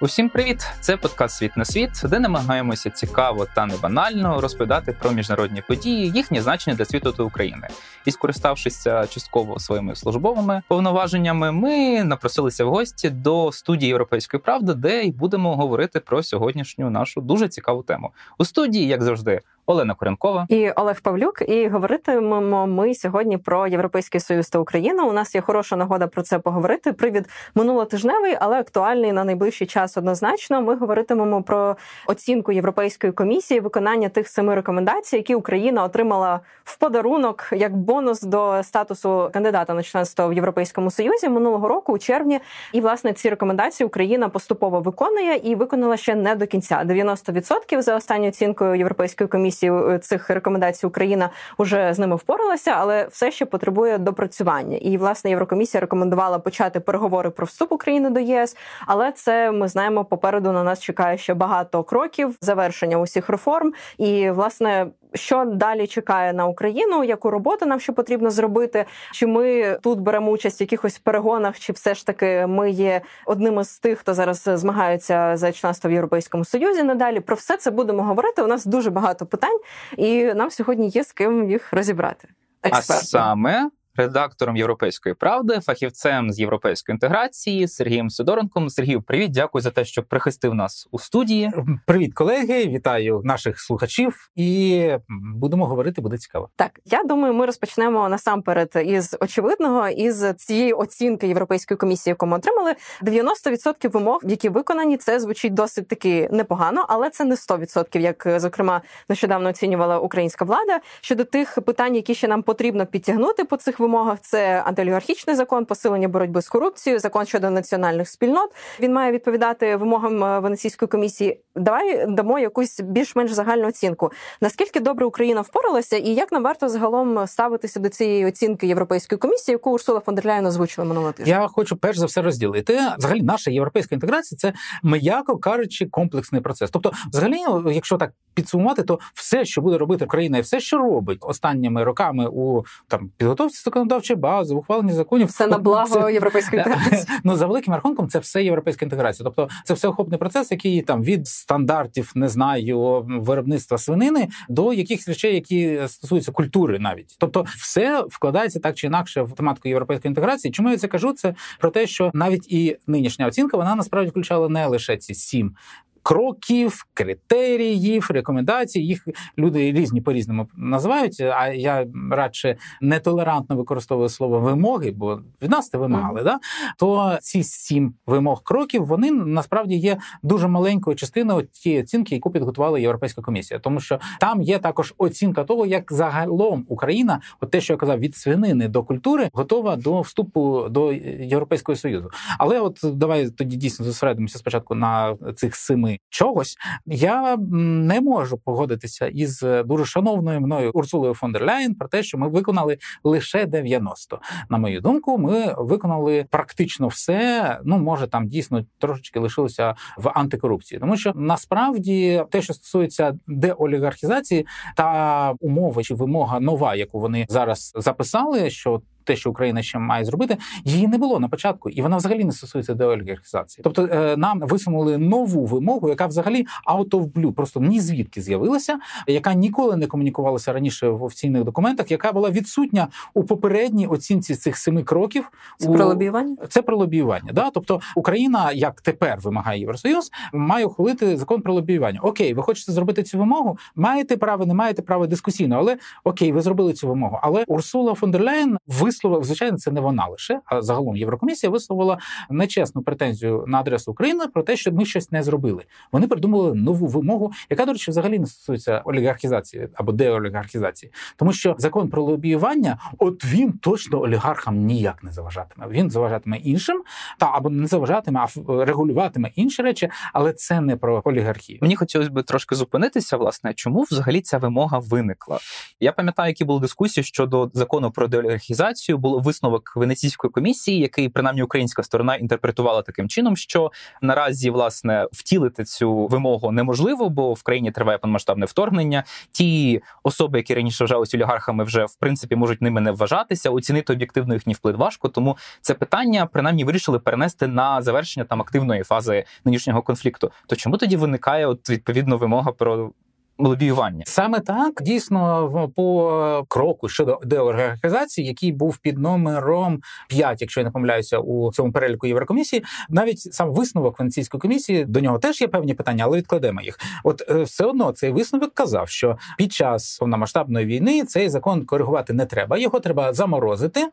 Усім привіт! Це подкаст Світ на світ, де намагаємося цікаво та не банально розповідати про міжнародні події, їхнє значення для світу та України. І скориставшися частково своїми службовими повноваженнями, ми напросилися в гості до студії Європейської правди, де й будемо говорити про сьогоднішню нашу дуже цікаву тему. У студії, як завжди, Олена Коренкова і Олег Павлюк. І говоритимемо ми сьогодні про європейський союз та Україну. У нас є хороша нагода про це поговорити. Привід минулотижневий, але актуальний на найближчий час однозначно. Ми говоритимемо про оцінку Європейської комісії, виконання тих семи рекомендацій, які Україна отримала в подарунок як бонус до статусу кандидата на членство в Європейському Союзі минулого року у червні. І власне ці рекомендації Україна поступово виконує і виконала ще не до кінця. 90% за останньою оцінкою Європейської комісії комісії е, цих рекомендацій Україна вже з ними впоралася, але все ще потребує допрацювання. І власне Єврокомісія рекомендувала почати переговори про вступ України до ЄС. Але це ми знаємо попереду на нас чекає ще багато кроків завершення усіх реформ. І власне що далі чекає на Україну, яку роботу нам ще потрібно зробити? Чи ми тут беремо участь в якихось перегонах, чи все ж таки ми є одним із тих, хто зараз змагається за членство в Європейському Союзі? Надалі про все це будемо говорити. У нас дуже багато питань, і нам сьогодні є з ким їх розібрати. Експерти. А саме редактором Європейської правди, фахівцем з європейської інтеграції Сергієм Сидоренком. Сергію, привіт, дякую за те, що прихистив нас у студії. Привіт, колеги! Вітаю наших слухачів, і будемо говорити. Буде цікаво. Так я думаю, ми розпочнемо насамперед із очевидного із цієї оцінки Європейської комісії, яку ми отримали. 90% вимог, які виконані, це звучить досить таки непогано, але це не 100%, як зокрема нещодавно оцінювала українська влада щодо тих питань, які ще нам потрібно підтягнути по цих вимогах вимогах це антиолігархічний закон, посилення боротьби з корупцією, закон щодо національних спільнот. Він має відповідати вимогам е, Венеційської комісії. Давай дамо якусь більш-менш загальну оцінку. Наскільки добре Україна впоралася, і як нам варто загалом ставитися до цієї оцінки Європейської комісії, яку Урсула фон дер Ляєн озвучила минулого тижня? Я хочу перш за все розділити. Взагалі, наша європейська інтеграція це м'яко кажучи комплексний процес. Тобто, взагалі, якщо так підсумувати, то все, що буде робити Україна, і все, що робить останніми роками у там підготовці законодавчої бази, ухваленні законів, все на благо це, європейської інтеграції. Ну за великим рахунком, це все європейська інтеграція. Тобто, це все охопний процес, який там від стандартів не знаю виробництва свинини до якихось речей, які стосуються культури, навіть тобто, все вкладається так чи інакше в тематику європейської інтеграції. Чому я це кажу? Це про те, що навіть і нинішня оцінка вона насправді включала не лише ці сім кроків, критеріїв, рекомендацій. Їх люди різні по різному називають. А я радше нетолерантно використовую слово вимоги, бо від нас це вимагали. Mm. Да? То ці сім вимог кроків вони насправді є дуже маленькою частиною тієї оцінки, яку підготувала Європейська комісія, тому що там є також оцінка того, як загалом Україна, от те, що я казав, від свинини до культури, готова до вступу до Європейського союзу. Але от давай тоді дійсно зосередимося спочатку на цих семи чогось, я не можу погодитися із е, дуже шановною мною Урсулою фон дер Ляєн про те, що ми виконали лише 90. На мою думку, ми виконали практично все. Ну може там дійсно трошечки лишилося в антикорупції, тому що насправді те, що стосується деолігархізації, та умова чи вимога нова, яку вони зараз записали, що те, що Україна ще має зробити, її не було на початку, і вона взагалі не стосується деолігархізації. Тобто е, нам висунули нову вимогу, яка взагалі out of blue, просто ні звідки з'явилася, яка ніколи не комунікувалася раніше в офіційних документах, яка була відсутня у попередній оцінці цих семи кроків. Це у... про лобіювання? Це про лобіювання. Да? Тобто Україна, як тепер вимагає Євросоюз, має ухвалити закон про лобіювання. Окей, ви хочете зробити цю вимогу? Маєте право, не маєте права дискусійно, але окей, ви зробили цю вимогу. Але Урсула фон дер Ляєн вис висловив, звичайно, це не вона лише, а загалом Єврокомісія висловила нечесну претензію на адресу України про те, що ми щось не зробили. Вони придумали нову вимогу, яка, до речі, взагалі не стосується олігархізації або деолігархізації, тому що закон про лобіювання, от він точно олігархам ніяк не заважатиме. Він заважатиме іншим, та або не заважатиме, а регулюватиме інші речі, але це не про олігархію. Мені хотілося б трошки зупинитися, власне, чому взагалі ця вимога виникла. Я пам'ятаю, які були дискусії щодо закону про деолігархізацію, Єврокомісію було висновок Венеційської комісії, який принаймні українська сторона інтерпретувала таким чином, що наразі власне втілити цю вимогу неможливо, бо в країні триває повномасштабне вторгнення. Ті особи, які раніше вважалися олігархами, вже в принципі можуть ними не вважатися. Оцінити об'єктивно їхній вплив важко. Тому це питання принаймні вирішили перенести на завершення там активної фази нинішнього конфлікту. То чому тоді виникає от відповідно вимога про лобіювання. Саме так дійсно по кроку щодо деолігархізації, який був під номером 5, якщо я не помиляюся, у цьому переліку Єврокомісії, навіть сам висновок Венеційської комісії до нього теж є певні питання, але відкладемо їх. От е, все одно цей висновок казав, що під час повномасштабної війни цей закон коригувати не треба його треба заморозити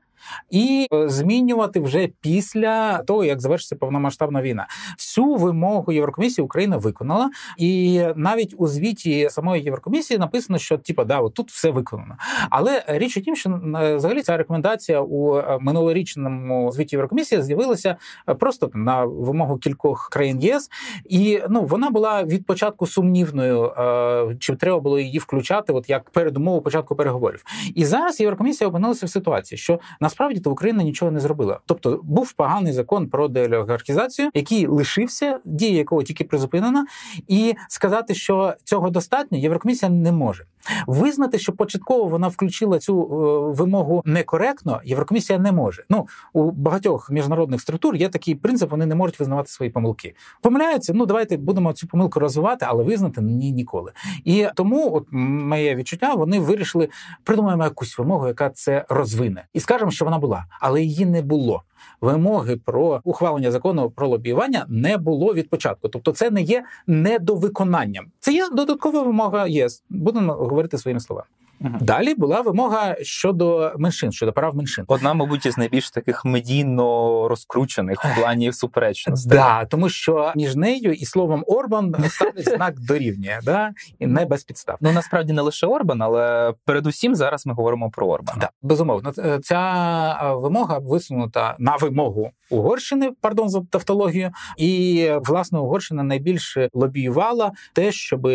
і е, змінювати вже після того, як завершиться повномасштабна війна. Всю вимогу Єврокомісії Україна виконала, і навіть у звіті самої Єврокомісії написано, що типу, да, от тут все виконано. Але річ у тім, що е, взагалі ця рекомендація у е, минулорічному звіті Єврокомісії з'явилася просто на вимогу кількох країн ЄС, і ну вона була від початку сумнівною, чи треба було її включати, от як передумову початку переговорів. І зараз Єврокомісія опинилася в ситуації, що насправді то Україна нічого не зробила. Тобто був поганий закон про деолігархізацію, який лишився, дія якого тільки призупинена, і сказати, що цього достатньо, Єврокомісія не може. Визнати, що початково вона включила цю е, вимогу некоректно, Єврокомісія не може. Ну у багатьох міжнародних структур є такий принцип, вони не можуть визнавати свої помилки. Помиляються, ну давайте будемо цю помилку розвивати, але визнати ні ніколи. І тому, от моє відчуття, вони вирішили придумаємо якусь вимогу, яка це розвине, і скажемо, що вона була, але її не було. Вимоги про ухвалення закону про лобіювання не було від початку, тобто це не є недовиконанням. Це є додаткова вимога. ЄС будемо говорити своїми словами. Далі була вимога щодо меншин, щодо прав меншин. Одна, мабуть, із найбільш таких медійно розкручених в плані суперечностей. Да, тому що між нею і словом Орбан ставить знак дорівнює, да і не без підстав. Ну насправді не лише Орбан, але передусім зараз ми говоримо про Орбана. Да, безумовно, ця вимога висунута на вимогу Угорщини, пардон за тавтологію, і власне Угорщина найбільше лобіювала те, щоб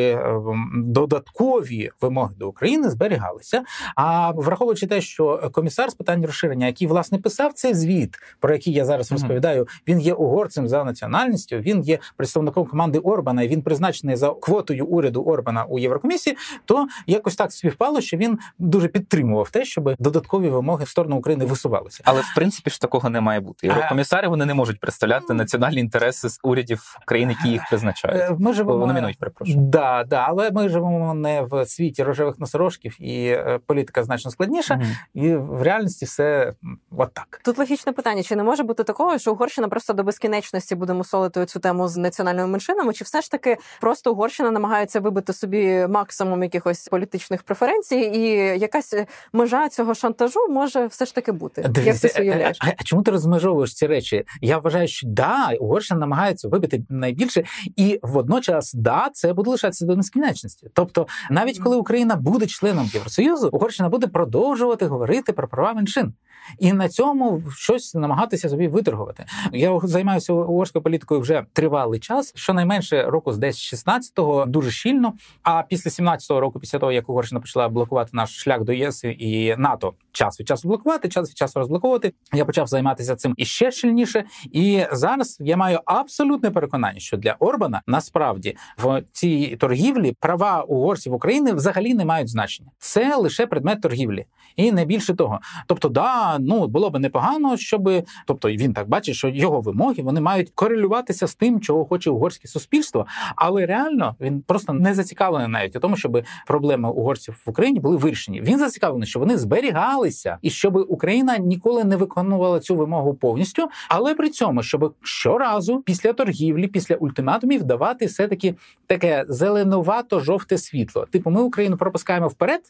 додаткові вимоги до України зберігати зберігалися. А враховуючи те, що комісар з питань розширення, який власне писав цей звіт, про який я зараз розповідаю, він є угорцем за національністю. Він є представником команди Орбана. і Він призначений за квотою уряду Орбана у Єврокомісії. То якось так співпало, що він дуже підтримував те, щоб додаткові вимоги в сторону України висувалися. Але в принципі ж такого не має бути. Єврокомісари вони не можуть представляти національні інтереси з урядів країн, які їх призначають. Е, ми живемо номінують, перепрошую. Да, да, але ми живемо не в світі рожевих носорожків і е, політика значно складніша, mm і в реальності все от так. Тут логічне питання: чи не може бути такого, що Угорщина просто до безкінечності буде мусолити цю тему з національними меншинами? Чи все ж таки просто Угорщина намагається вибити собі максимум якихось політичних преференцій, і якась межа цього шантажу може все ж таки бути? Дивіться, Як ти уявляєш? А, а чому ти розмежовуєш ці речі? Я вважаю, що да, Угорщина намагається вибити найбільше, і водночас да, це буде лишатися до безкінечності. Тобто, навіть коли Україна буде членом Євросоюзу, Угорщина буде продовжувати говорити про права меншин і на цьому щось намагатися собі виторгувати. Я займаюся угорською політикою вже тривалий час, щонайменше року з десь 16-го, дуже щільно. А після 17-го року, після того як Угорщина почала блокувати наш шлях до ЄС і НАТО, час від часу блокувати, час від часу розблоковувати. Я почав займатися цим іще щільніше. І зараз я маю абсолютне переконання, що для Орбана насправді в цій торгівлі права угорців України взагалі не мають значення. Це лише предмет торгівлі, і не більше того. Тобто, да, ну було би непогано, щоб тобто він так бачить, що його вимоги вони мають корелюватися з тим, чого хоче угорське суспільство, але реально він просто не зацікавлений навіть у тому, щоб проблеми угорців в Україні були вирішені. Він зацікавлений, що вони зберігалися, і щоб Україна ніколи не виконувала цю вимогу повністю, але при цьому, щоб щоразу після торгівлі, після ультиматумів давати все таки таке зеленувато жовте світло. Типу, ми Україну пропускаємо вперед.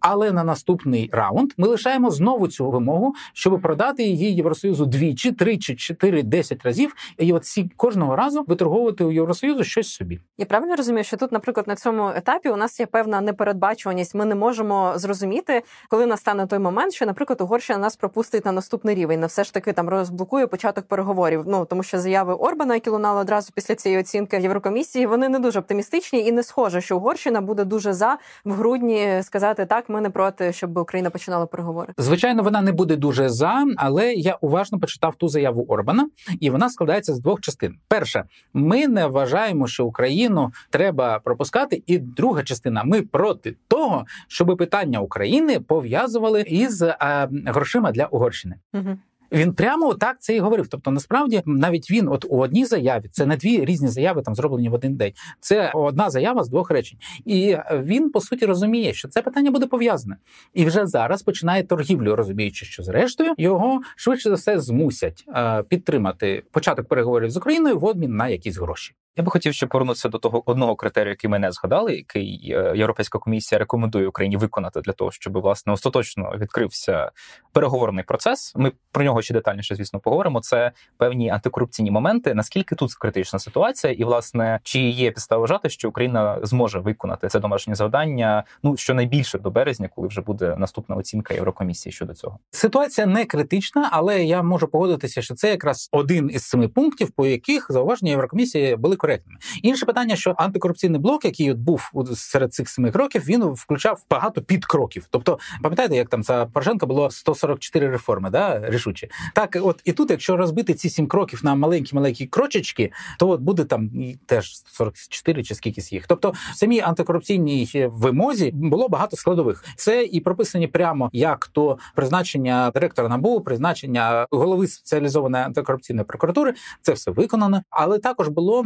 Але на наступний раунд ми лишаємо знову цю вимогу, щоб продати її Євросоюзу двічі, тричі, чотири, десять разів, і от ці кожного разу виторговувати у Євросоюзу щось собі. Я правильно розумію, що тут, наприклад, на цьому етапі у нас є певна непередбачуваність. Ми не можемо зрозуміти, коли настане той момент, що, наприклад, Угорщина нас пропустить на наступний рівень, на все ж таки там розблокує початок переговорів. Ну тому що заяви Орбана, які лунали одразу після цієї оцінки Єврокомісії, вони не дуже оптимістичні і не схоже, що Угорщина буде дуже за в грудні сказати сказати так, ми не проти, щоб Україна починала переговори. Звичайно, вона не буде дуже за, але я уважно почитав ту заяву Орбана, і вона складається з двох частин. Перша, ми не вважаємо, що Україну треба пропускати. І друга частина ми проти того, щоб питання України пов'язували із а, грошима для Угорщини. Угу. Він прямо так це і говорив. Тобто, насправді, навіть він, от у одній заяві, це не дві різні заяви, там зроблені в один день. Це одна заява з двох речень, і він по суті розуміє, що це питання буде пов'язане, і вже зараз починає торгівлю, розуміючи, що зрештою його швидше за все змусять е, підтримати початок переговорів з Україною в обмін на якісь гроші. Я би хотів ще повернутися до того одного критерію, який ми не згадали, який е, Європейська комісія рекомендує Україні виконати для того, щоб власне остаточно відкрився переговорний процес. Ми про нього ще детальніше, звісно, поговоримо. Це певні антикорупційні моменти. Наскільки тут критична ситуація, і власне чи є підстава вважати, що Україна зможе виконати це домашнє завдання? Ну щонайбільше до березня, коли вже буде наступна оцінка Єврокомісії щодо цього. Ситуація не критична, але я можу погодитися, що це якраз один із семи пунктів, по яких зауваження Єврокомісії були коректними. Інше питання, що антикорупційний блок, який от був серед цих семи кроків, він включав багато підкроків. Тобто, пам'ятаєте, як там за Порошенка було 144 реформи, да рішучі. Так, от і тут, якщо розбити ці сім кроків на маленькі маленькі крочечки, то от буде там теж 44 чи скількись їх. Тобто, в самій антикорупційній вимозі було багато складових. Це і прописані прямо як то призначення директора набу, призначення голови спеціалізованої антикорупційної прокуратури. Це все виконано, але також було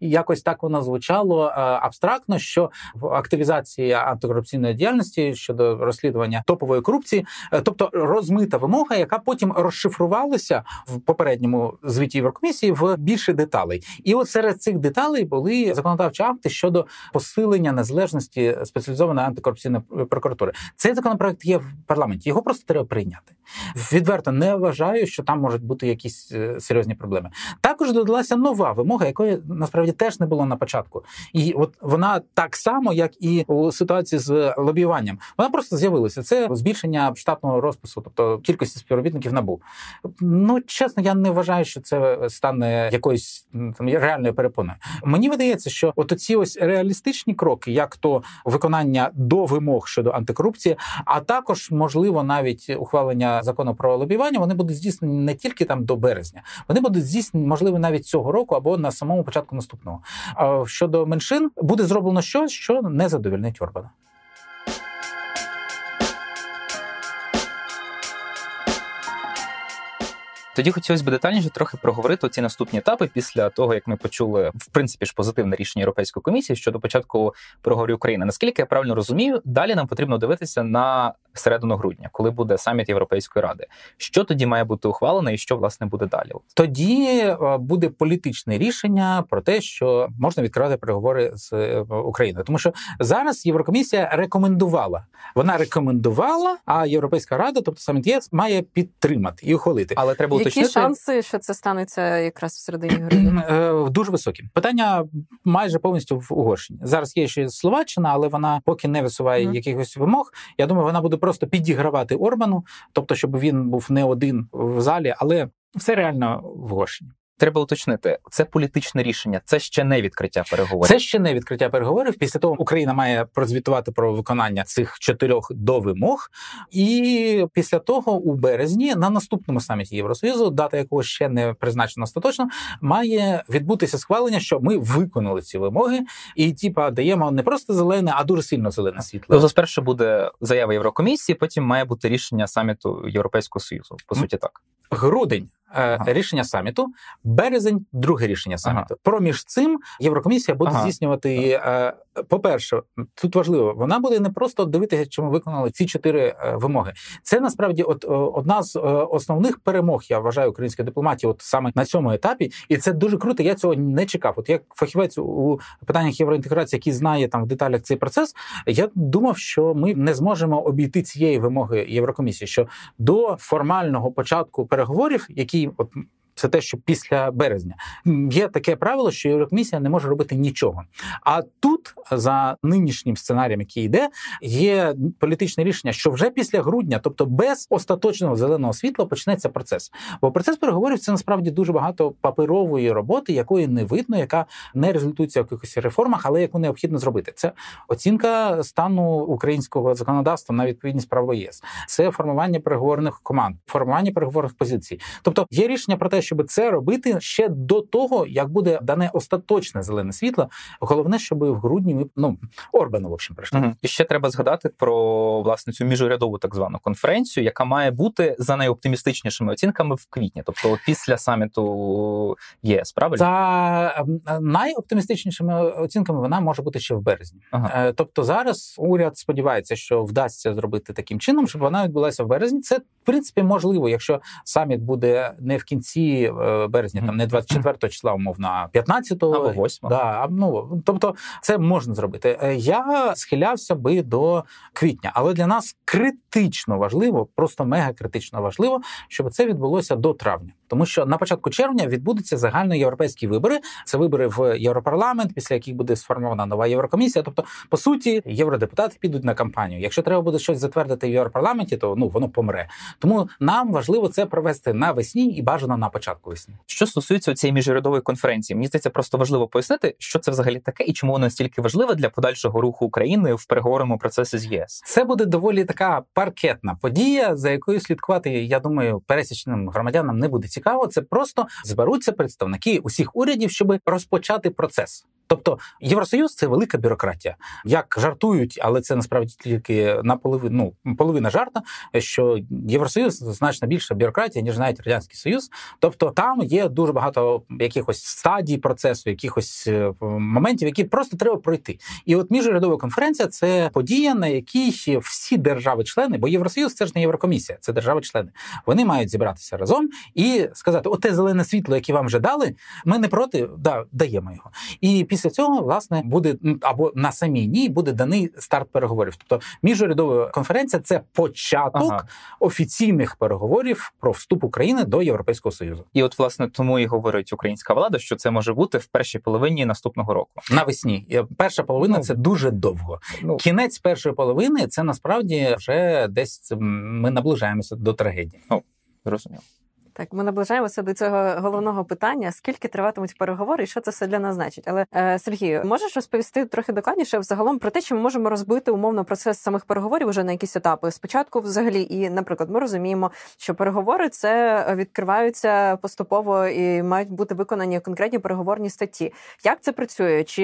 якось так воно звучало е, абстрактно, що в активізації антикорупційної діяльності щодо розслідування топової корупції, е, тобто розмита вимога, яка потім розшифрувалася в попередньому звіті Єврокомісії в більше деталей. І от серед цих деталей були законодавчі акти щодо посилення незалежності спеціалізованої антикорупційної прокуратури. Цей законопроект є в парламенті. Його просто треба прийняти. Відверто не вважаю, що там можуть бути якісь е, серйозні проблеми. Також додалася нова вимога, якої насправді теж не було на початку. І от вона так само, як і у ситуації з лобіюванням, вона просто з'явилася. Це збільшення штатного розпису, тобто кількості співробітників набу. Ну чесно, я не вважаю, що це стане якоюсь там реальною перепоною. Мені видається, що от ці ось реалістичні кроки, як то виконання до вимог щодо антикорупції, а також можливо навіть ухвалення закону про лобіювання, вони будуть здійснені не тільки там до березня, вони будуть здійснені можливо навіть цього року або на самому початку початку наступного. А щодо меншин буде зроблено щось, що не задовільнить Орбана. Тоді хотілося б детальніше трохи проговорити ці наступні етапи після того, як ми почули в принципі ж позитивне рішення Європейської комісії щодо початку переговорів України. Наскільки я правильно розумію, далі нам потрібно дивитися на середину грудня, коли буде саміт Європейської ради. Що тоді має бути ухвалено, і що власне буде далі? Тоді е, буде політичне рішення про те, що можна відкривати переговори з е, Україною, тому що зараз Єврокомісія рекомендувала. Вона рекомендувала, а Європейська рада, тобто саміт ЄС, має підтримати і ухвалити. Але треба Які уточнити... шанси, що це станеться якраз в середині грудня? Е, дуже високі питання майже повністю в Угорщині. Зараз є ще Словаччина, але вона поки не висуває mm. якихось вимог. Я думаю, вона буде просто підігравати Орбану, тобто, щоб він був не один в залі, але все реально в Угорщині. Треба уточнити, це політичне рішення, це ще не відкриття переговорів. Це ще не відкриття переговорів. Після того Україна має прозвітувати про виконання цих чотирьох до вимог, і після того, у березні, на наступному саміті Євросоюзу, дата якого ще не призначена остаточно, має відбутися схвалення, що ми виконали ці вимоги, і типа даємо не просто зелене, а дуже сильно зелене світло. Тобто спершу буде заява Єврокомісії, потім має бути рішення саміту Європейського союзу. По суті, так грудень. Ага. Рішення саміту, березень, друге рішення саміту. Ага. Проміж цим Єврокомісія буде ага. здійснювати. Е, по-перше, тут важливо, вона буде не просто дивитися, чи ми виконали ці чотири е, вимоги. Це насправді от одна з е, основних перемог, я вважаю, української дипломатії, от саме на цьому етапі, і це дуже круто. Я цього не чекав. От як фахівець у питаннях євроінтеграції, який знає там в деталях цей процес, я думав, що ми не зможемо обійти цієї вимоги Єврокомісії, що до формального початку переговорів, які от Це те, що після березня є таке правило, що Єврокомісія не може робити нічого. А тут за нинішнім сценарієм, який йде, є політичне рішення, що вже після грудня, тобто без остаточного зеленого світла, почнеться процес. Бо процес переговорів це насправді дуже багато паперової роботи, якої не видно, яка не результується в якихось реформах, але яку необхідно зробити. Це оцінка стану українського законодавства на відповідність право ЄС, це формування переговорних команд, формування переговорних позицій. Тобто є рішення про те, щоб це робити ще до того, як буде дане остаточне зелене світло. Головне, щоб в грудні ми ну Орбану в общем прийшли. Угу. І ще треба згадати про власне цю міжурядову так звану конференцію, яка має бути за найоптимістичнішими оцінками в квітні, тобто після саміту ЄС. Правильно за ем, найоптимістичнішими оцінками вона може бути ще в березні. Ага. Е, Тобто зараз уряд сподівається, що вдасться зробити таким чином, щоб вона відбулася в березні. Це в принципі можливо, якщо саміт буде не в кінці е, березня, там не 24 числа, умовно, а 15-го. або восьма. Да, а, ну тобто це можна зробити. Е, Я схилявся би до квітня, але для нас критично важливо, просто мега критично важливо, щоб це відбулося до травня, тому що на початку червня відбудуться загальноєвропейські вибори. Це вибори в Європарламент, після яких буде сформована нова Єврокомісія. Тобто, по суті, євродепутати підуть на кампанію. Якщо треба буде щось затвердити в Європарламенті, то ну воно помре. Тому нам важливо це провести навесні і бажано на початку весни. Що стосується цієї міжурядової конференції, мені здається, просто важливо пояснити, що це взагалі таке і чому воно настільки важливе для подальшого руху України в переговорному процесі з ЄС. Це буде доволі така паркетна подія, за якою слідкувати, я думаю, пересічним громадянам не буде цікаво. Це просто зберуться представники усіх урядів, щоб розпочати процес. Тобто Євросоюз це велика бюрократія. Як жартують, але це насправді тільки наполовину ну, половина жарта, що Євросоюз значно більша бюрократія, ніж навіть радянський союз. Тобто там є дуже багато якихось стадій процесу, якихось е, моментів, які просто треба пройти. І от міжурядова конференція це подія, на якій всі держави-члени, бо Євросоюз це ж не Єврокомісія, це держави-члени. Вони мають зібратися разом і сказати: оте зелене світло, яке вам вже дали, ми не проти, да, даємо його. І після цього, власне, буде або на самій ній буде даний старт переговорів. Тобто міжурядова конференція це початок Ага. офіційних переговорів про вступ України до Європейського Союзу І от власне тому і говорить українська влада, що це може бути в першій половині наступного року. навесні. Е, Перша половина Ну, це дуже довго. Ну Кінець першої половини це насправді вже десь ми наближаємося до трагедії. Ну, зрозуміло. Так, ми наближаємося до цього головного питання: скільки триватимуть переговори, і що це все для нас значить? Але е, Сергію, можеш розповісти трохи докладніше взагалом про те, чи ми можемо розбити умовно процес самих переговорів уже на якісь етапи? Спочатку, взагалі, і, наприклад, ми розуміємо, що переговори це відкриваються поступово і мають бути виконані конкретні переговорні статті. Як це працює? Чи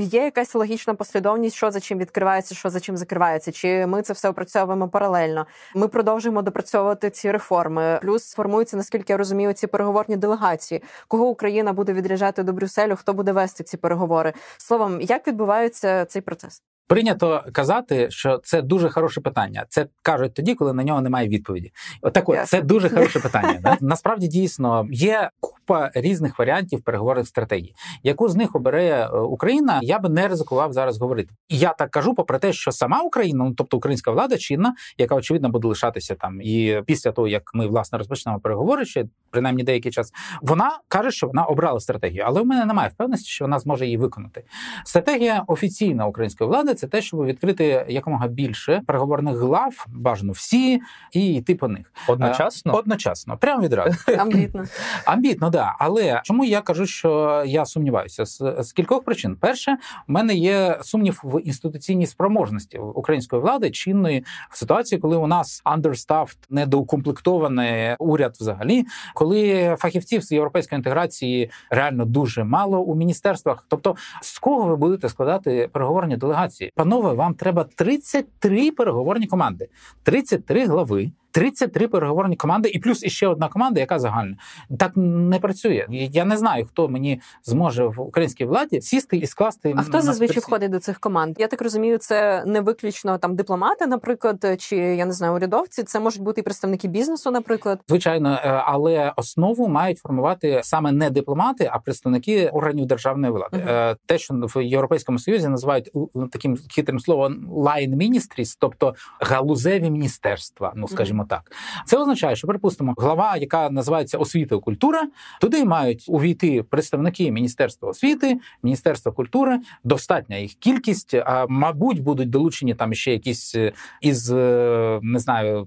є якась логічна послідовність, що за чим відкривається, що за чим закривається? Чи ми це все опрацьовуємо паралельно? Ми продовжуємо допрацьовувати ці реформи. Плюс формуються, наскільки я розумію, ці переговорні делегації. Кого Україна буде відряджати до Брюсселю? Хто буде вести ці переговори? Словом, як відбувається цей процес? Прийнято казати, що це дуже хороше питання. Це кажуть тоді, коли на нього немає відповіді. Отак, от, це дуже хороше питання. Да? Насправді дійсно є купа різних варіантів переговорних стратегій. Яку з них обере е, Україна, я би не ризикував зараз говорити. І я так кажу, попри те, що сама Україна, ну тобто українська влада чинна, яка очевидно буде лишатися там, і після того як ми власне розпочнемо переговори, ще принаймні деякий час, вона каже, що вона обрала стратегію, але в мене немає впевненості, що вона зможе її виконати. Стратегія офіційна української влади це те, щоб відкрити якомога більше переговорних глав, бажано всі, і йти по них Одночасно одночасно, прямо відразу. Амбітно. Амбітно, да. Але чому я кажу, що я сумніваюся? З, з кількох причин. Перше, у мене є сумнів в інституційній спроможності української влади чинної в ситуації, коли у нас understaffed, недоукомплектований уряд взагалі, коли фахівців з європейської інтеграції реально дуже мало у міністерствах. Тобто, з кого ви будете складати переговорні делегації? Панове, вам треба 33 переговорні команди, 33 глави. 33 переговорні команди, і плюс іще одна команда, яка загальна. Так не працює. Я не знаю, хто мені зможе в українській владі сісти і скласти. А хто зазвичай входить до цих команд? Я так розумію, це не виключно там дипломати, наприклад, чи я не знаю, урядовці. Це можуть бути і представники бізнесу, наприклад. Звичайно, е, але основу мають формувати саме не дипломати, а представники органів державної влади. Е, Те, що в Європейському Союзі називають таким хитрим словом line ministries, тобто галузеві міністерства, ну скажімо скажімо так. Це означає, що припустимо, глава, яка називається освіта і культура, туди мають увійти представники міністерства освіти, міністерства культури, достатня їх кількість. А мабуть, будуть долучені там ще якісь е, із е, не знаю,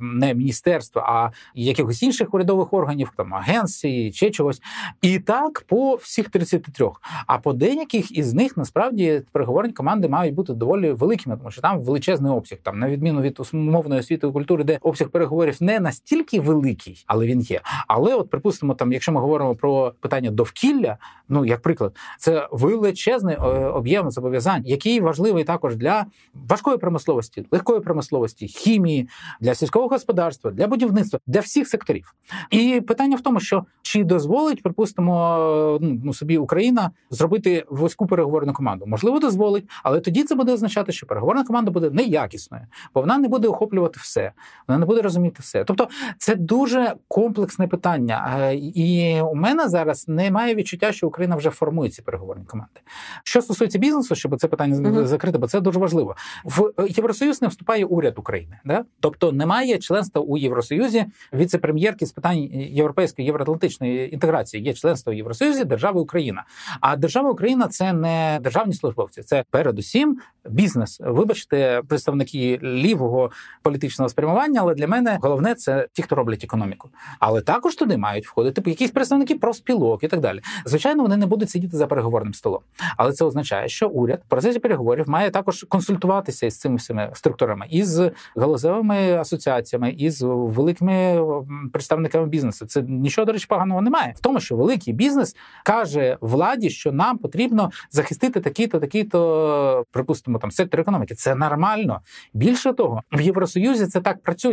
не міністерства, а якихось інших урядових органів, там агенції чи чогось. І так по всіх 33. А по деяких із них насправді переговорні команди мають бути доволі великими, тому що там величезний обсяг, там на відміну від умовної освіти і культури, де обсяг переговорів не настільки великий, але він є. Але, от припустимо, там, якщо ми говоримо про питання довкілля, ну як приклад, це величезний е, об'єм зобов'язань, який важливий також для важкої промисловості, легкої промисловості, хімії, для сільського господарства, для будівництва, для всіх секторів. І питання в тому, що чи дозволить, припустимо, ну, ну собі Україна зробити вузьку переговорну команду, можливо, дозволить, але тоді це буде означати, що переговорна команда буде неякісною, бо вона не буде охоплювати все, вона не буде розуміти все. Тобто, це дуже комплексне питання. Е, і у мене зараз немає відчуття, що Україна вже формує ці переговорні команди. Що стосується бізнесу, щоб це питання uh-huh. закрити, бо це дуже важливо. В Євросоюз не вступає уряд України, да? тобто немає членства у Євросоюзі віце-прем'єрки з питань європейської євроатлантичної інтеграції. Є членство у Євросоюзі держави Україна. А держава Україна це не державні службовці, це передусім бізнес. Вибачте, представники лівого політичного спрямування, але для мене головне це ті, хто роблять економіку. Але також туди мають входити якісь представники профспілок і так далі. Звичайно, вони не будуть сидіти за переговорним столом, але це означає, що уряд в процесі переговорів має також консультуватися із цими всіми структурами, із галузевими асоціаціями, із великими представниками бізнесу. Це нічого до речі, поганого немає в тому, що великий бізнес каже владі, що нам потрібно захистити такі-то, такі-то, припустимо, там сектор економіки. Це нормально. Більше того, в Євросоюзі це так працює,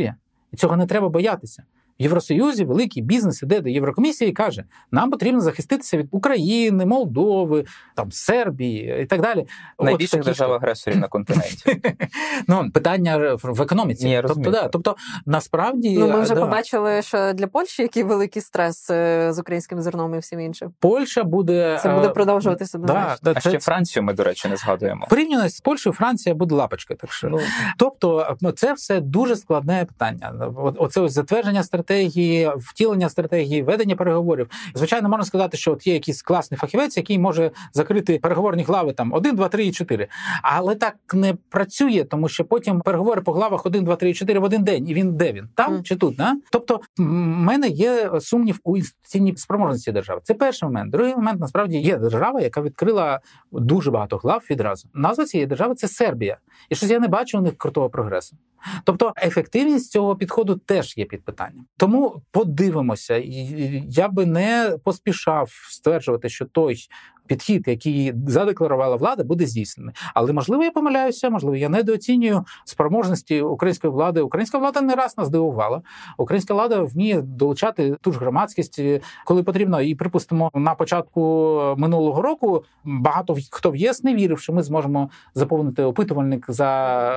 і цього не треба боятися. В Євросоюзі великий бізнес іде до Єврокомісії і каже: нам потрібно захиститися від України, Молдови, там Сербії і так далі. Найбільших держав агресорів на континенті. Ну питання в економіці. Ні, тобто, да, тобто насправді ну, ми вже да. побачили, що для Польщі який великий стрес е, з українським зерном і всім іншим. Польща буде це буде продовжуватися да, да, А це... ще Францію. Ми до речі не згадуємо. Порівняно з Польщею, Франція буде лапочка. Так що ну тобто, це все дуже складне питання. Оце ось затвердження стратегії стратегії, втілення стратегії, ведення переговорів. Звичайно, можна сказати, що от є якийсь класний фахівець, який може закрити переговорні глави там 1, 2, 3 і 4. Але так не працює, тому що потім переговори по главах 1, 2, 3 і 4 в один день. І він де він? Там mm. чи тут? Да? Тобто, в мене є сумнів у інституційній спроможності держави. Це перший момент. Другий момент насправді є держава, яка відкрила дуже багато глав відразу. Назва цієї держави це Сербія. І щось я не бачу у них крутого прогресу. Тобто ефективність цього підходу теж є під питанням. Тому подивимося, я би не поспішав стверджувати, що той підхід, який задекларувала влада, буде здійснений. Але можливо, я помиляюся, можливо, я недооцінюю спроможності української влади. Українська влада не раз нас здивувала. Українська влада вміє долучати ту ж громадськість, коли потрібно. І припустимо, на початку минулого року багато хто в ЄС не вірив, що ми зможемо заповнити опитувальник за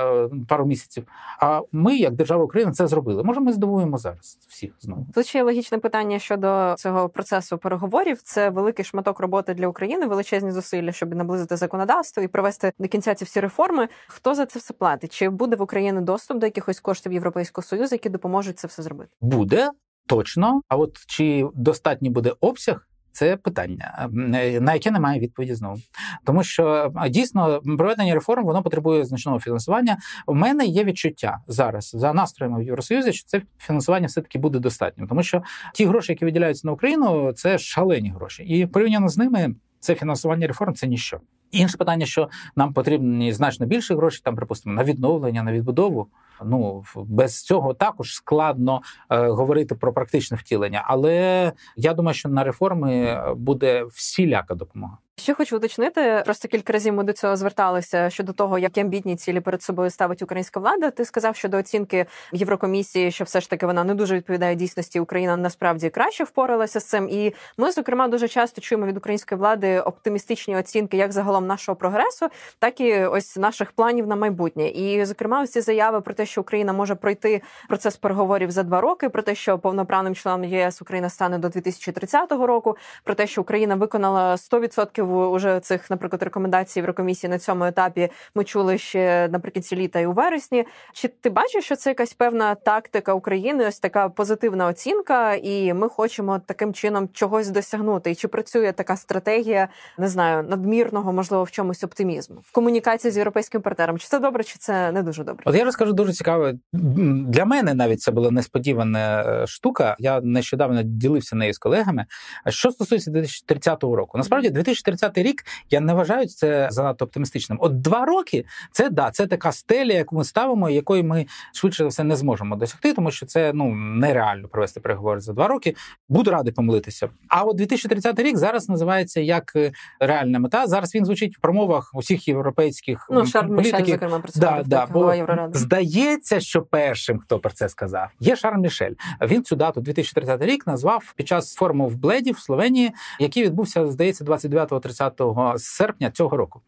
е, пару місяців. А ми, як держава України, це зробили. Може, ми здивуємо зараз всіх знову. Тут ще є логічне питання щодо цього процесу переговорів. Це великий шматок роботи для України. України величезні зусилля, щоб наблизити законодавство і провести до кінця ці всі реформи. Хто за це все платить? Чи буде в Україні доступ до якихось коштів Європейського союзу, які допоможуть це все зробити? Буде точно. А от чи достатній буде обсяг? Це питання, на яке немає відповіді знову, тому що дійсно проведення реформ воно потребує значного фінансування. У мене є відчуття зараз за настроями в Євросоюзі, що це фінансування все таки буде достатнім, тому що ті гроші, які виділяються на Україну, це шалені гроші, і порівняно з ними це фінансування реформ це ніщо. Інше питання, що нам потрібні значно більше грошей, там припустимо на відновлення, на відбудову. Ну без цього також складно е, говорити про практичне втілення, але я думаю, що на реформи буде всіляка допомога. Ще хочу уточнити, просто кілька разів ми до цього зверталися щодо того, які амбітні цілі перед собою ставить українська влада. Ти сказав щодо оцінки Єврокомісії, що все ж таки вона не дуже відповідає дійсності. Україна насправді краще впоралася з цим. І ми, зокрема, дуже часто чуємо від української влади оптимістичні оцінки, як загалом нашого прогресу, так і ось наших планів на майбутнє. І зокрема, ці заяви про те, що Україна може пройти процес переговорів за два роки, про те, що повноправним членом ЄС Україна стане до 2030 року, про те, що Україна виконала 100% уже цих, наприклад, рекомендацій Єврокомісії на цьому етапі ми чули ще наприкінці літа і у вересні. Чи ти бачиш, що це якась певна тактика України? Ось така позитивна оцінка, і ми хочемо таким чином чогось досягнути? І чи працює така стратегія, не знаю, надмірного, можливо, в чомусь оптимізму в комунікації з європейським партнером? Чи це добре, чи це не дуже добре? От я розкажу дуже цікаво. Для мене навіть це була несподівана е, штука. Я нещодавно ділився нею з колегами. Що стосується 2030 року, насправді 2030 рік я не вважаю це занадто оптимістичним. От два роки це да, це така стеля, яку ми ставимо, якої ми швидше за все не зможемо досягти, тому що це ну нереально провести переговори за два роки. Буду радий помилитися. А от 2030 рік зараз називається як е, реальна мета. Зараз він звучить в промовах усіх європейських ну, Шарм Мішель, зокрема, да, да, бо Здається, що першим, хто про це сказав, є Шарм Мішель. Він цю дату 2030 рік назвав під час форуму в Бледі в Словенії, який відбувся, здається, 29-30 серпня цього року.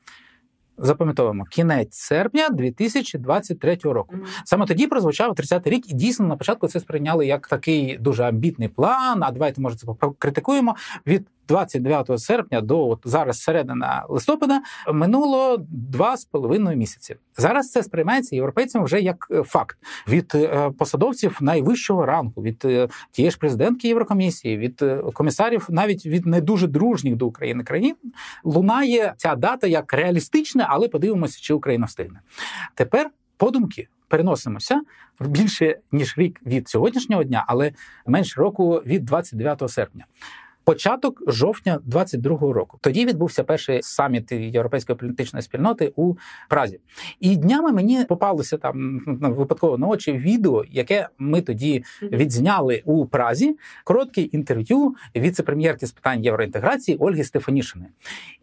Запам'ятовуємо кінець серпня 2023 року. Саме тоді прозвучав 30-й рік, і дійсно на початку це сприйняли як такий дуже амбітний план. А давайте може це покритикуємо від 29 серпня до от зараз середина листопада минуло два з половиною місяці. Зараз це сприймається європейцями вже як е, факт від е, посадовців найвищого ранку, від е, тієї ж президентки Єврокомісії, від комісарів, навіть від не дуже дружніх до України країн, лунає ця дата як реалістична, але подивимося, чи Україна встигне. Тепер подумки. Переносимося більше ніж рік від сьогоднішнього дня, але менше року від 29 серпня. Початок жовтня 22-го року. Тоді відбувся перший саміт європейської політичної спільноти у Празі. І днями мені попалося там випадково на очі відео, яке ми тоді відзняли у Празі. Коротке інтерв'ю віце-прем'єрки з питань євроінтеграції Ольги Стефанішини.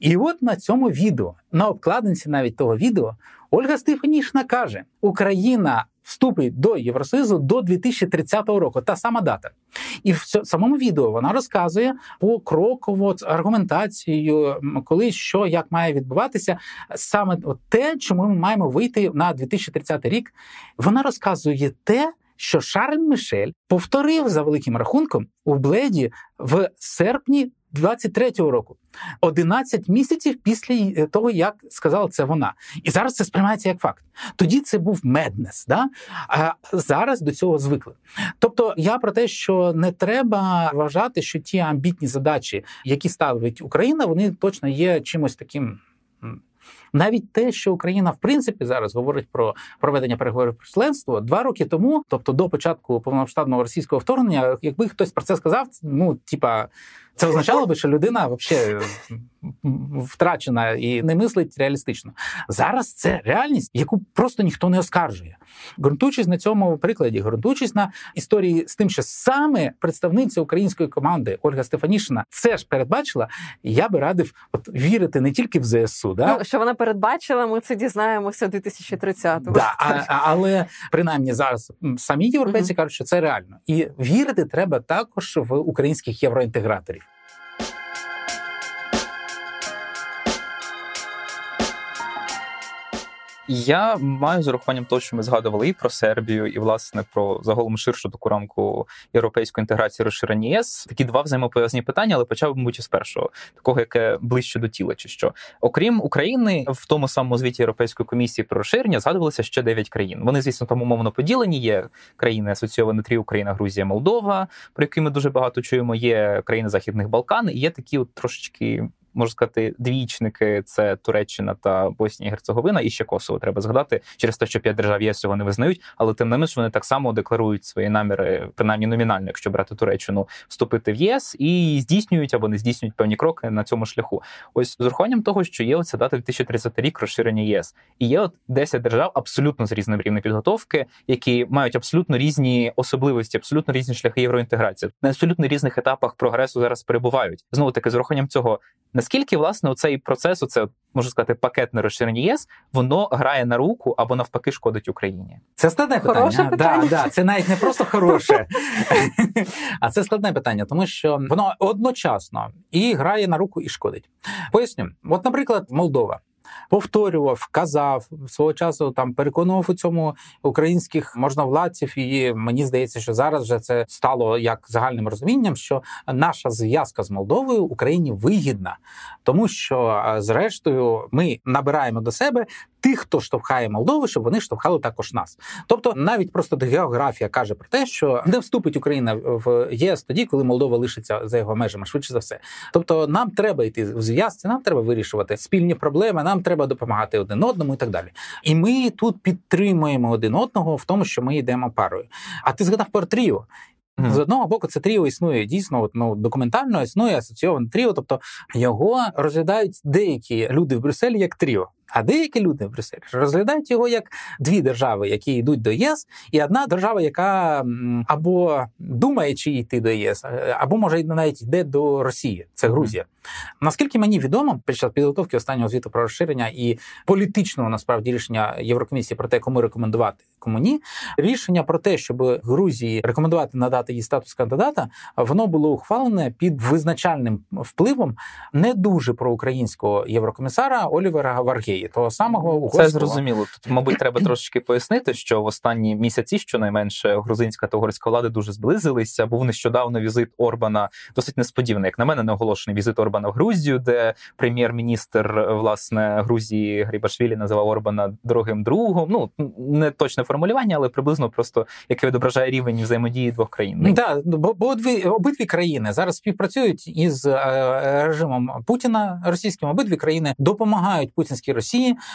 І от на цьому відео, на обкладинці навіть того відео, Ольга Стефанішна каже: Україна вступить до Євросоюзу до 2030 року. Та сама дата. І в самому відео вона розказує покроково аргументацією, коли що як має відбуватися, саме те, чому ми маємо вийти на 2030 рік. Вона розказує те. Що Шарль Мішель повторив за великим рахунком у Бледі в серпні 23-го року, 11 місяців після е, того, як сказала це вона, і зараз це сприймається як факт. Тоді це був меднес, да а зараз до цього звикли. Тобто, я про те, що не треба вважати, що ті амбітні задачі, які ставить Україна, вони точно є чимось таким. Навіть те, що Україна в принципі зараз говорить про проведення переговорів про членство два роки тому, тобто до початку повномасштабного російського вторгнення, якби хтось про це сказав, ну типа це означало би, що людина взагалі втрачена і не мислить реалістично. Зараз це реальність, яку просто ніхто не оскаржує. Ґрунтуючись на цьому прикладі, ґрунтуючись на історії з тим, що саме представниця української команди Ольга Стефанішина це ж передбачила, я би радив от вірити не тільки в ЗСУ, да ну, що вона передбачила, ми це дізнаємося 2030-му. Да, а, але принаймні зараз самі європейці uh-huh. кажуть, що це реально, і вірити треба також в українських євроінтеграторів. Я маю з урахуванням того, що ми згадували і про Сербію, і власне про загалом ширшу таку рамку європейської інтеграції розширення ЄС. Такі два взаємопов'язані питання, але почав мабуть з першого, такого яке ближче до тіла, чи що окрім України, в тому самому звіті Європейської комісії про розширення згадувалися ще дев'ять країн. Вони, звісно, там умовно поділені. Є країни асоційовані три Україна, Грузія, Молдова, про які ми дуже багато чуємо. Є країни Західних Балкан, і є такі от трошечки можна сказати, двічники це Туреччина та Боснія і Герцеговина, і ще Косово треба згадати через те, що п'ять держав ЄС цього не визнають, але тим не менш вони так само декларують свої наміри, принаймні номінально, якщо брати Туреччину, вступити в ЄС і здійснюють або не здійснюють певні кроки на цьому шляху. Ось з урахуванням того, що є оця дата 2030 рік розширення ЄС, і є от 10 держав абсолютно з різним рівнем підготовки, які мають абсолютно різні особливості, абсолютно різні шляхи євроінтеграції, на абсолютно різних етапах прогресу зараз перебувають. Знову таки з урахуванням цього Наскільки власне цей процес, оце можу сказати, пакетне розширення ЄС, воно грає на руку або навпаки шкодить Україні? Це складне питання. питання. Да, да, Це навіть не просто хороше, а це складне питання, тому що воно одночасно і грає на руку, і шкодить. Поясню, от, наприклад, Молдова. Повторював, казав свого часу там переконував у цьому українських можновладців, і мені здається, що зараз вже це стало як загальним розумінням, що наша зв'язка з Молдовою Україні вигідна, тому що зрештою ми набираємо до себе тих, хто штовхає Молдову, щоб вони штовхали також нас. Тобто, навіть просто географія каже про те, що не вступить Україна в ЄС тоді, коли Молдова лишиться за його межами, швидше за все. Тобто, нам треба йти в зв'язці, нам треба вирішувати спільні проблеми, нам треба допомагати один одному і так далі. І ми тут підтримуємо один одного в тому, що ми йдемо парою. А ти згадав про тріо. З одного боку, це тріо існує дійсно, от, ну документально існує асоційоване тріо, тобто його розглядають деякі люди в Брюсселі як тріо. А деякі люди в Брюсселі розглядають його як дві держави, які йдуть до ЄС, і одна держава, яка або думає, чи йти до ЄС, е, або може навіть йде до Росії. Це Грузія. Наскільки мені відомо, під час підготовки останнього звіту про розширення і політичного насправді рішення Єврокомісії про те, кому рекомендувати кому ні, рішення про те, щоб Грузії рекомендувати надати їй статус кандидата, воно було ухвалене під визначальним впливом не дуже проукраїнського єврокомісара Олівера Варгеї, того самого угорського. Це зрозуміло. Тут, мабуть, треба трошечки пояснити, що в останні місяці, щонайменше, грузинська та угорська влади дуже зблизилися. Був нещодавно візит Орбана, досить несподіваний, як на мене, неоголошений візит Орбана в Грузію, де прем'єр-міністр власне Грузії Грібашвілі називав Орбана дорогим другом. Ну не точне формулювання, але приблизно просто яке відображає рівень взаємодії двох країн. Ну так, бо, бо обидві, обидві країни зараз співпрацюють із е, режимом Путіна російським. Обидві країни допомагають путінській Росії,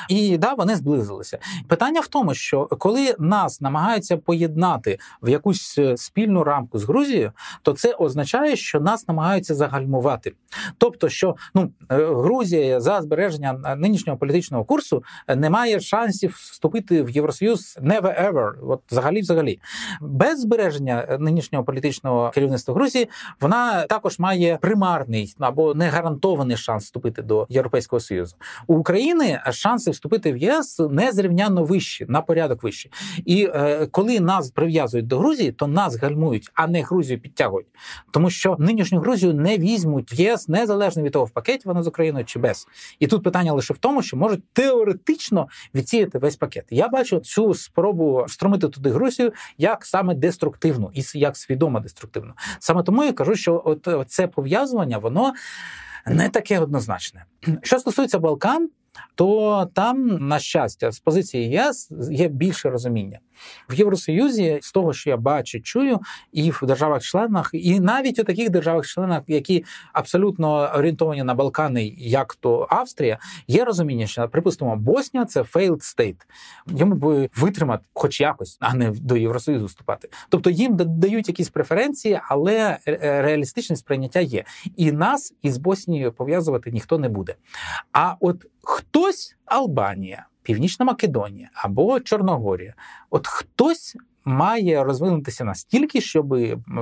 і да, вони зблизилися. Питання в тому, що коли нас намагаються поєднати в якусь е, спільну рамку з Грузією, то це означає, що нас намагаються загальмувати. Тобто, що ну е, Грузія за збереження нинішнього політичного курсу е, не має шансів вступити в Євросоюз never ever, От взагалі, взагалі, без збереження нинішнього політичного керівництва Грузії вона також має примарний або не гарантований шанс вступити до Європейського союзу. У України шанси вступити в ЄС незрівняно вищі, на порядок вищі. І е, коли нас прив'язують до Грузії, то нас гальмують, а не Грузію підтягують, тому що нинішню Грузію не візьмуть в ЄС незалежно від того, в пакеті вона з Україною чи без. І тут питання лише в тому, що можуть теоретично відсіяти весь пакет. Я бачу цю спробу встромити туди Грузію як саме деструктивну і як свідомо деструктивну. Саме тому я кажу, що от це пов'язування, воно не таке однозначне. Що стосується Балкан, то там, на щастя, з позиції ЄС є більше розуміння. В Євросоюзі, з того, що я бачу, чую, і в державах-членах, і навіть у таких державах-членах, які абсолютно орієнтовані на Балкани, як то Австрія, є розуміння, що припустимо, Боснія це failed state. Йому би витримати, хоч якось, а не до Євросоюзу вступати. Тобто їм дають якісь преференції, але реалістичне сприйняття є. І нас із Боснією пов'язувати ніхто не буде. А от хтось Албанія. Північна Македонія або Чорногорія. От хтось має розвинутися настільки, щоб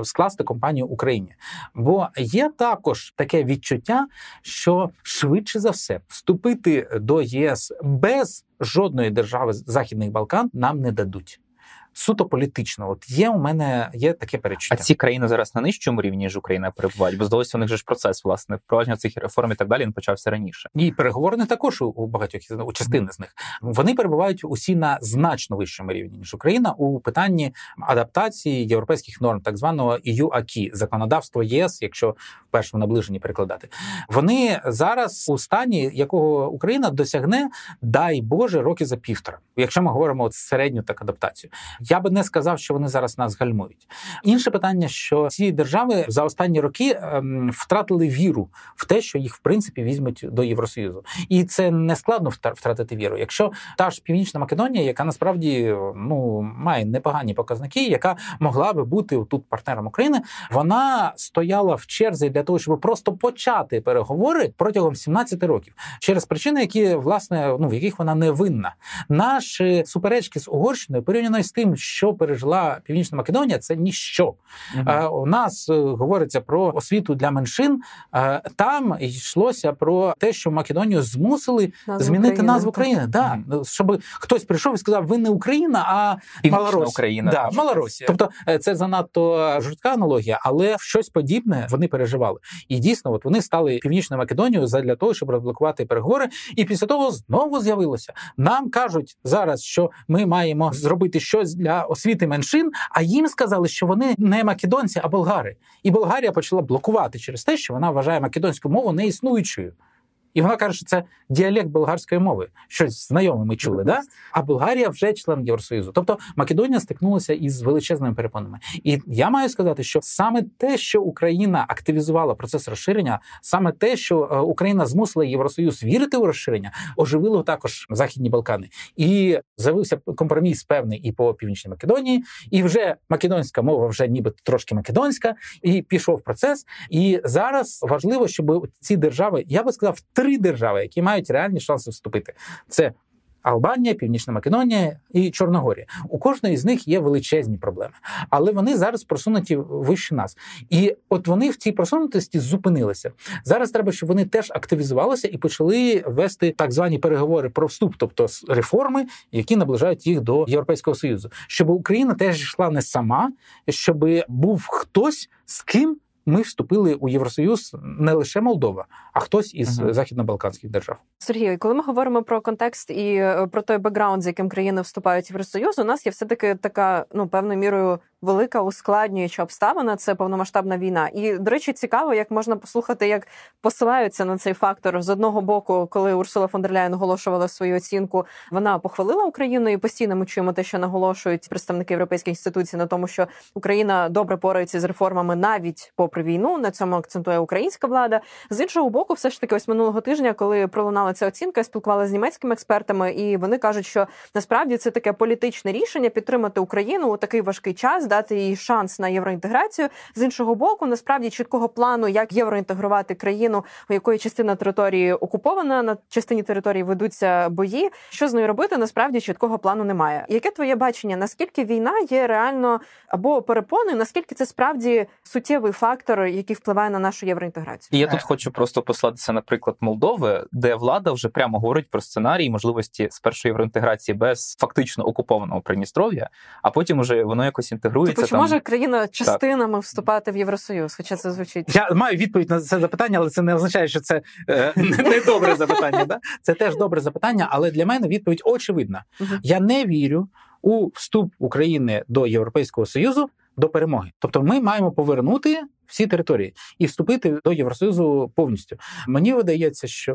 скласти компанію Україні. Бо є також таке відчуття, що швидше за все вступити до ЄС без жодної держави Західних Балкан нам не дадуть суто політично. От є у мене є таке перечуття. А ці країни зараз на нижчому рівні ніж Україна перебувають, бо здалося, у них же ж процес власне впровадження цих реформ і так далі він почався раніше. І переговори також у багатьох у частини з них вони перебувають усі на значно вищому рівні ніж Україна у питанні адаптації європейських норм, так званого eu акі законодавство ЄС, якщо в першому наближенні перекладати. Вони зараз у стані, якого Україна досягне, дай Боже, роки за півтора. Якщо ми говоримо от середню так адаптацію. Я би не сказав, що вони зараз нас гальмують. Інше питання, що ці держави за останні роки ем, втратили віру в те, що їх в принципі візьмуть до Євросоюзу, і це не складно втратити віру. Якщо та ж Північна Македонія, яка насправді ну має непогані показники, яка могла би бути тут партнером України, вона стояла в черзі для того, щоб просто почати переговори протягом 17 років через причини, які власне ну в яких вона не винна. Наші суперечки з Угорщиною порівняно з тим тим, що пережила Північна Македонія, це ніщо. Е, У нас е, говориться про освіту для меншин. Е, Там йшлося про те, що Македонію змусили Назву змінити України, назву так. країни. Да, щоб хтось прийшов і сказав: ви не Україна, а Малоросія. Україна. Да, Малоросія. Тобто е, це занадто жорстка аналогія, але щось подібне вони переживали. І дійсно, от вони стали північною Македонією для того, щоб розблокувати переговори. І після того знову з'явилося. Нам кажуть зараз, що ми маємо зробити щось для освіти меншин. А їм сказали, що вони не македонці, а болгари. І Болгарія почала блокувати через те, що вона вважає македонську мову неіснуючою. І вона каже, що це діалект болгарської мови. Щось знайоме ми чули, да? А Болгарія вже член Євросоюзу. Тобто Македонія стикнулася із величезними перепонами. І я маю сказати, що саме те, що Україна активізувала процес розширення, саме те, що е, Україна змусила Євросоюз вірити у розширення, оживило також Західні Балкани. І з'явився компроміс певний і по північній Македонії, і вже македонська мова вже ніби трошки македонська, і пішов процес. І зараз важливо, щоб ці держави, я би сказав, три держави, які мають реальні шанси вступити. Це Албанія, Північна Македонія і Чорногорія. У кожної з них є величезні проблеми, але вони зараз просунуті вище нас. І от вони в цій просунутості зупинилися. Зараз треба, щоб вони теж активізувалися і почали вести так звані переговори про вступ, тобто реформи, які наближають їх до Європейського союзу, щоб Україна теж йшла не сама, щоб був хтось з ким. Ми вступили у Євросоюз не лише Молдова, а хтось із Мгм. західно-балканських держав. Сергію, коли ми говоримо про контекст і е, про той бекграунд, з яким країни вступають в Євросоюз, у нас є все таки така ну певною мірою велика ускладнююча обставина. Це повномасштабна війна. І до речі, цікаво, як можна послухати, як посилаються на цей фактор з одного боку, коли Урсула фон дер Ляєн оголошувала свою оцінку, вона похвалила Україну, і постійно ми чуємо те, що наголошують представники європейських інституцій на тому, що Україна добре порається з реформами навіть попри війну. На цьому акцентує українська влада. З іншого боку, все ж таки, ось минулого тижня, коли пролунала ця оцінка, я спілкувалася з німецькими експертами, і вони кажуть, що насправді це таке політичне рішення підтримати Україну у такий важкий час, дати їй шанс на євроінтеграцію. З іншого боку, насправді чіткого плану, як євроінтегрувати країну, у якої частина території окупована, на частині території ведуться бої. Що з нею робити? Насправді чіткого плану немає. Яке твоє бачення? Наскільки війна є реально або перепоною? Наскільки це справді суттєвий фактор, який впливає на нашу євроінтеграцію? І я тут хочу просто послатися на приклад Молдови, де влада вже прямо говорить про сценарій можливості спершу євроінтеграції без фактично окупованого Придністров'я, а потім уже воно якось інтегрується. Типу, чи там... може країна частинами вступати в Євросоюз? Хоча це звучить Я маю відповідь на це запитання, але це не означає, що це е, не добре запитання. Да? Це теж добре запитання, але для мене відповідь очевидна. Мгм. Я не вірю у вступ України до Європейського Союзу до перемоги. Тобто, ми маємо повернути всі території і вступити до Євросоюзу повністю. Мені видається, що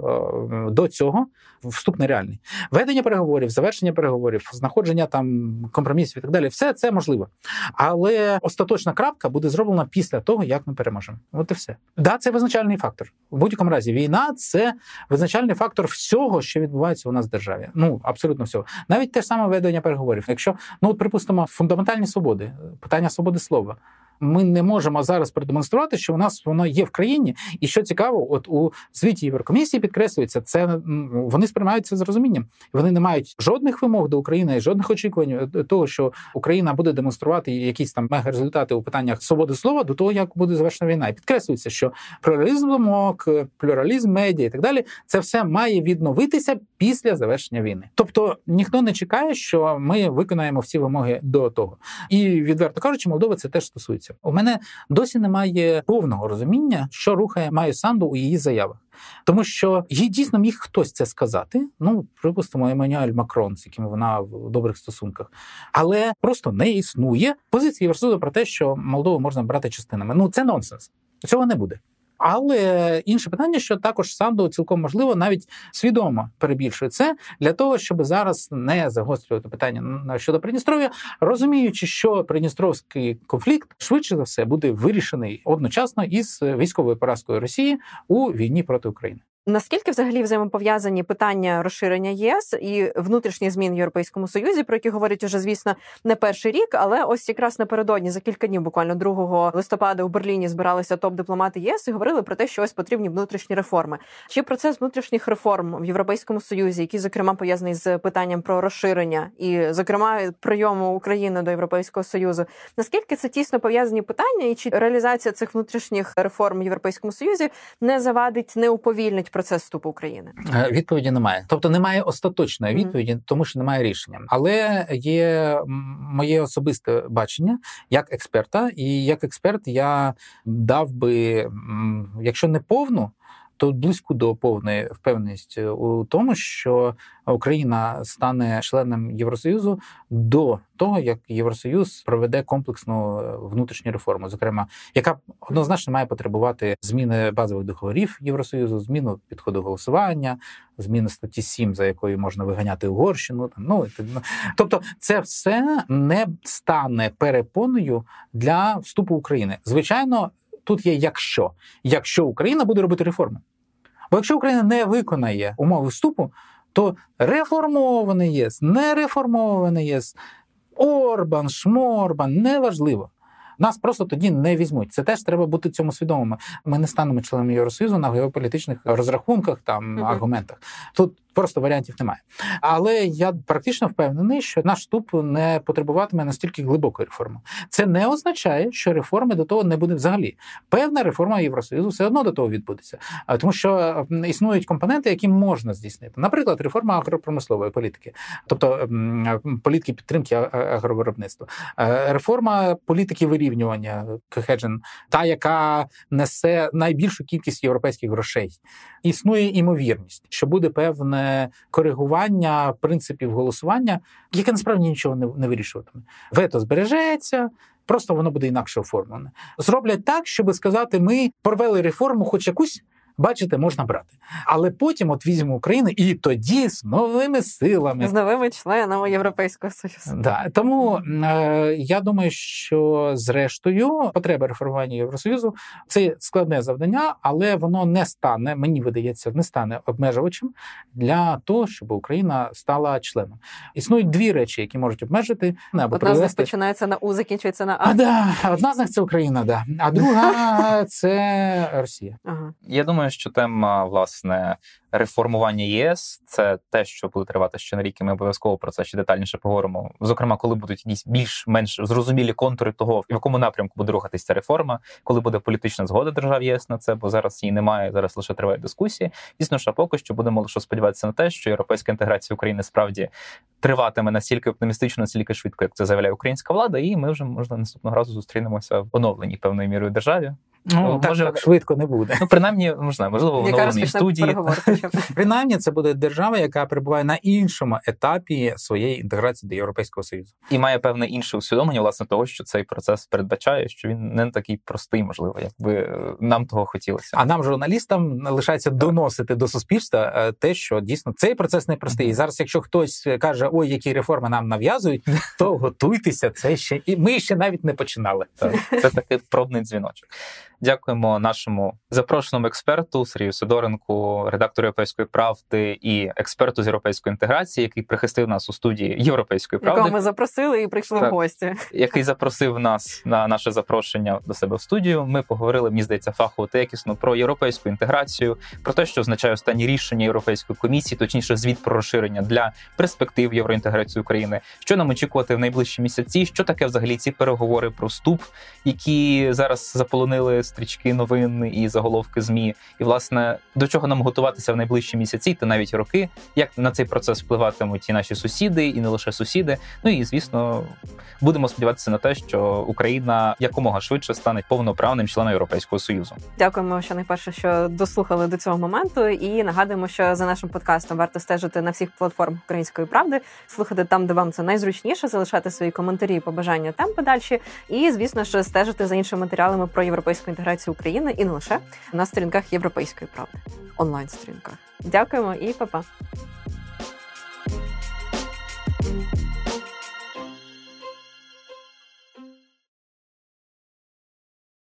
е, до цього вступ нереальний. Ведення переговорів, завершення переговорів, знаходження там компромісів і так далі, все це можливо. Але остаточна крапка буде зроблена після того, як ми переможемо. От і все. Да, це визначальний фактор. В будь-якому разі, війна це визначальний фактор всього, що відбувається у нас в державі. Ну абсолютно всього. Навіть те ж саме ведення переговорів. Якщо ну от припустимо фундаментальні свободи, питання свободи слова. Ми не можемо зараз продемонструвати, що у нас воно є в країні, і що цікаво, от у звіті Єврокомісії підкреслюється, це вони сприймаються з розумінням. Вони не мають жодних вимог до України, і жодних очікувань е, того, що Україна буде демонструвати якісь там мега результати у питаннях свободи слова до того, як буде завершена війна. І підкреслюється, що плюралізм думок, плюралізм медіа і так далі, це все має відновитися після завершення війни. Тобто ніхто не чекає, що ми виконаємо всі вимоги до того. І відверто кажучи, Молдова це теж стосується. У мене досі немає повного розуміння, що рухає Майю Санду у її заявах. Тому що їй дійсно міг хтось це сказати. Ну, припустимо, Еммануель Макрон, з яким вона в добрих стосунках, але просто не існує позиції Євросоюзу про те, що Молдову можна брати частинами. Ну це нонсенс. Цього не буде. Але інше питання, що також Санду цілком можливо навіть свідомо перебільшує це для того, щоб зараз не загострювати питання щодо Придністров'я, розуміючи, що Придністровський конфлікт швидше за все буде вирішений одночасно із військовою поразкою Росії у війні проти України. Наскільки взагалі взаємопов'язані питання розширення ЄС і внутрішніх змін в Європейському Союзі, про які говорять уже, звісно, не перший рік, але ось якраз напередодні за кілька днів, буквально 2 листопада у Берліні збиралися топ-дипломати ЄС і говорили про те, що ось потрібні внутрішні реформи. Чи процес внутрішніх реформ в Європейському Союзі, який зокрема пов'язаний з питанням про розширення і, зокрема, прийому України до Європейського союзу, наскільки це тісно пов'язані питання, і чи реалізація цих внутрішніх реформ в Європейському Союзі не завадить, не уповільнить процес вступу України? Е, відповіді немає, тобто немає остаточної відповіді, mm-hmm. тому що немає рішення. Але є моє особисте бачення як експерта, і як експерт я дав би, якщо не повну то близько до повної впевненості у тому, що Україна стане членом Євросоюзу до того, як Євросоюз проведе комплексну е, внутрішню реформу, зокрема, яка однозначно має потребувати зміни базових договорів Євросоюзу, зміну підходу голосування, зміни статті 7, за якою можна виганяти Угорщину. Там ну тобто, це все не стане перепоною для вступу України. Звичайно. Тут є якщо якщо Україна буде робити реформи, Бо якщо Україна не виконає умови вступу, то реформований ЄС, не реформований єс, Орбан, Шморбан неважливо. Нас просто тоді не візьмуть. Це теж треба бути цьому свідомими. Ми не станемо членами Євросоюзу на геополітичних розрахунках там uh-huh. аргументах. Тут просто варіантів немає. Але я практично впевнений, що наш вступ не потребуватиме настільки глибокої реформи. Це не означає, що реформи до того не буде взагалі. Певна реформа Євросоюзу все одно до того відбудеться, тому що існують компоненти, які можна здійснити. Наприклад, реформа агропромислової політики, тобто політики підтримки агровиробництва, е, реформа політики вирівнювання Кхеджен, та яка несе найбільшу кількість європейських грошей. Існує імовірність, що буде певне коригування принципів голосування, яке насправді нічого не, не вирішуватиме. Вето збережеться. Просто воно буде інакше оформлене. Зроблять так, щоб сказати, ми провели реформу, хоч якусь бачите, можна брати. Але потім от візьмемо Україну, і тоді з новими силами з новими членами Європейського союзу. Да тому е, я думаю, що зрештою потреба реформування Євросоюзу це складне завдання, але воно не стане, мені видається, не стане обмежувачем для того, щоб Україна стала членом. Існують дві речі, які можуть обмежити або Одна привести... з них починається на У, закінчується на А. А, да. Одна з них це Україна, да. а друга це Росія. Ага. Я думаю що тема власне реформування ЄС це те, що буде тривати ще на рік. і Ми обов'язково про це ще детальніше поговоримо. Зокрема, коли будуть якісь більш-менш зрозумілі контури того, в якому напрямку буде рухатися ця реформа, коли буде політична згода держав ЄС на це, бо зараз її немає. Зараз лише тривають дискусії. Дійсно, що поки що будемо лише сподіватися на те, що європейська інтеграція України справді триватиме настільки оптимістично, настільки швидко, як це заявляє українська влада, і ми вже можна наступного разу зустрінемося в оновленій певною мірою державі. Ну, так, може, так швидко не буде. Ну, принаймні, можна, можливо, в оновленій студії. Принаймні, це буде держава, яка перебуває на іншому етапі своєї інтеграції до Європейського Союзу. І має певне інше усвідомлення, власне, того, що цей процес передбачає, що він не такий простий, можливо, якби е, нам того хотілося. А нам, журналістам, лишається доносити до суспільства е, те, що дійсно цей процес не простий. І зараз, якщо хтось каже, ой, які реформи нам нав'язують, то готуйтеся, це ще і ми ще навіть не починали. Це такий пробний дзвіночок. Дякуємо нашому запрошеному експерту Сергію Сидоренку, редактору Європейської правди і експерту з європейської інтеграції, який прихистив нас у студії Європейської правди. Якого ми запросили і прийшли так, в гості. Який запросив нас на наше запрошення до себе в студію. Ми поговорили, мені здається, фахово та якісно про європейську інтеграцію, про те, що означає останні рішення Європейської комісії, точніше, звіт про розширення для перспектив євроінтеграції України. Що нам очікувати в найближчі місяці? Що таке взагалі ці переговори про вступ, які зараз заполонили стрічки новин і заголовки змі, і власне до чого нам готуватися в найближчі місяці та навіть роки, як на цей процес впливатимуть і наші сусіди, і не лише сусіди. Ну і звісно, будемо сподіватися на те, що Україна якомога швидше стане повноправним членом Європейського союзу. Дякуємо, що найперше, що дослухали до цього моменту, і нагадуємо, що за нашим подкастом варто стежити на всіх платформах української правди, слухати там, де вам це найзручніше, залишати свої коментарі, побажання там подальші, і звісно ж стежити за іншими матеріалами про європейську інтеграцію України і не лише на сторінках Європейської правди, онлайн сторінках. Дякуємо і па-па!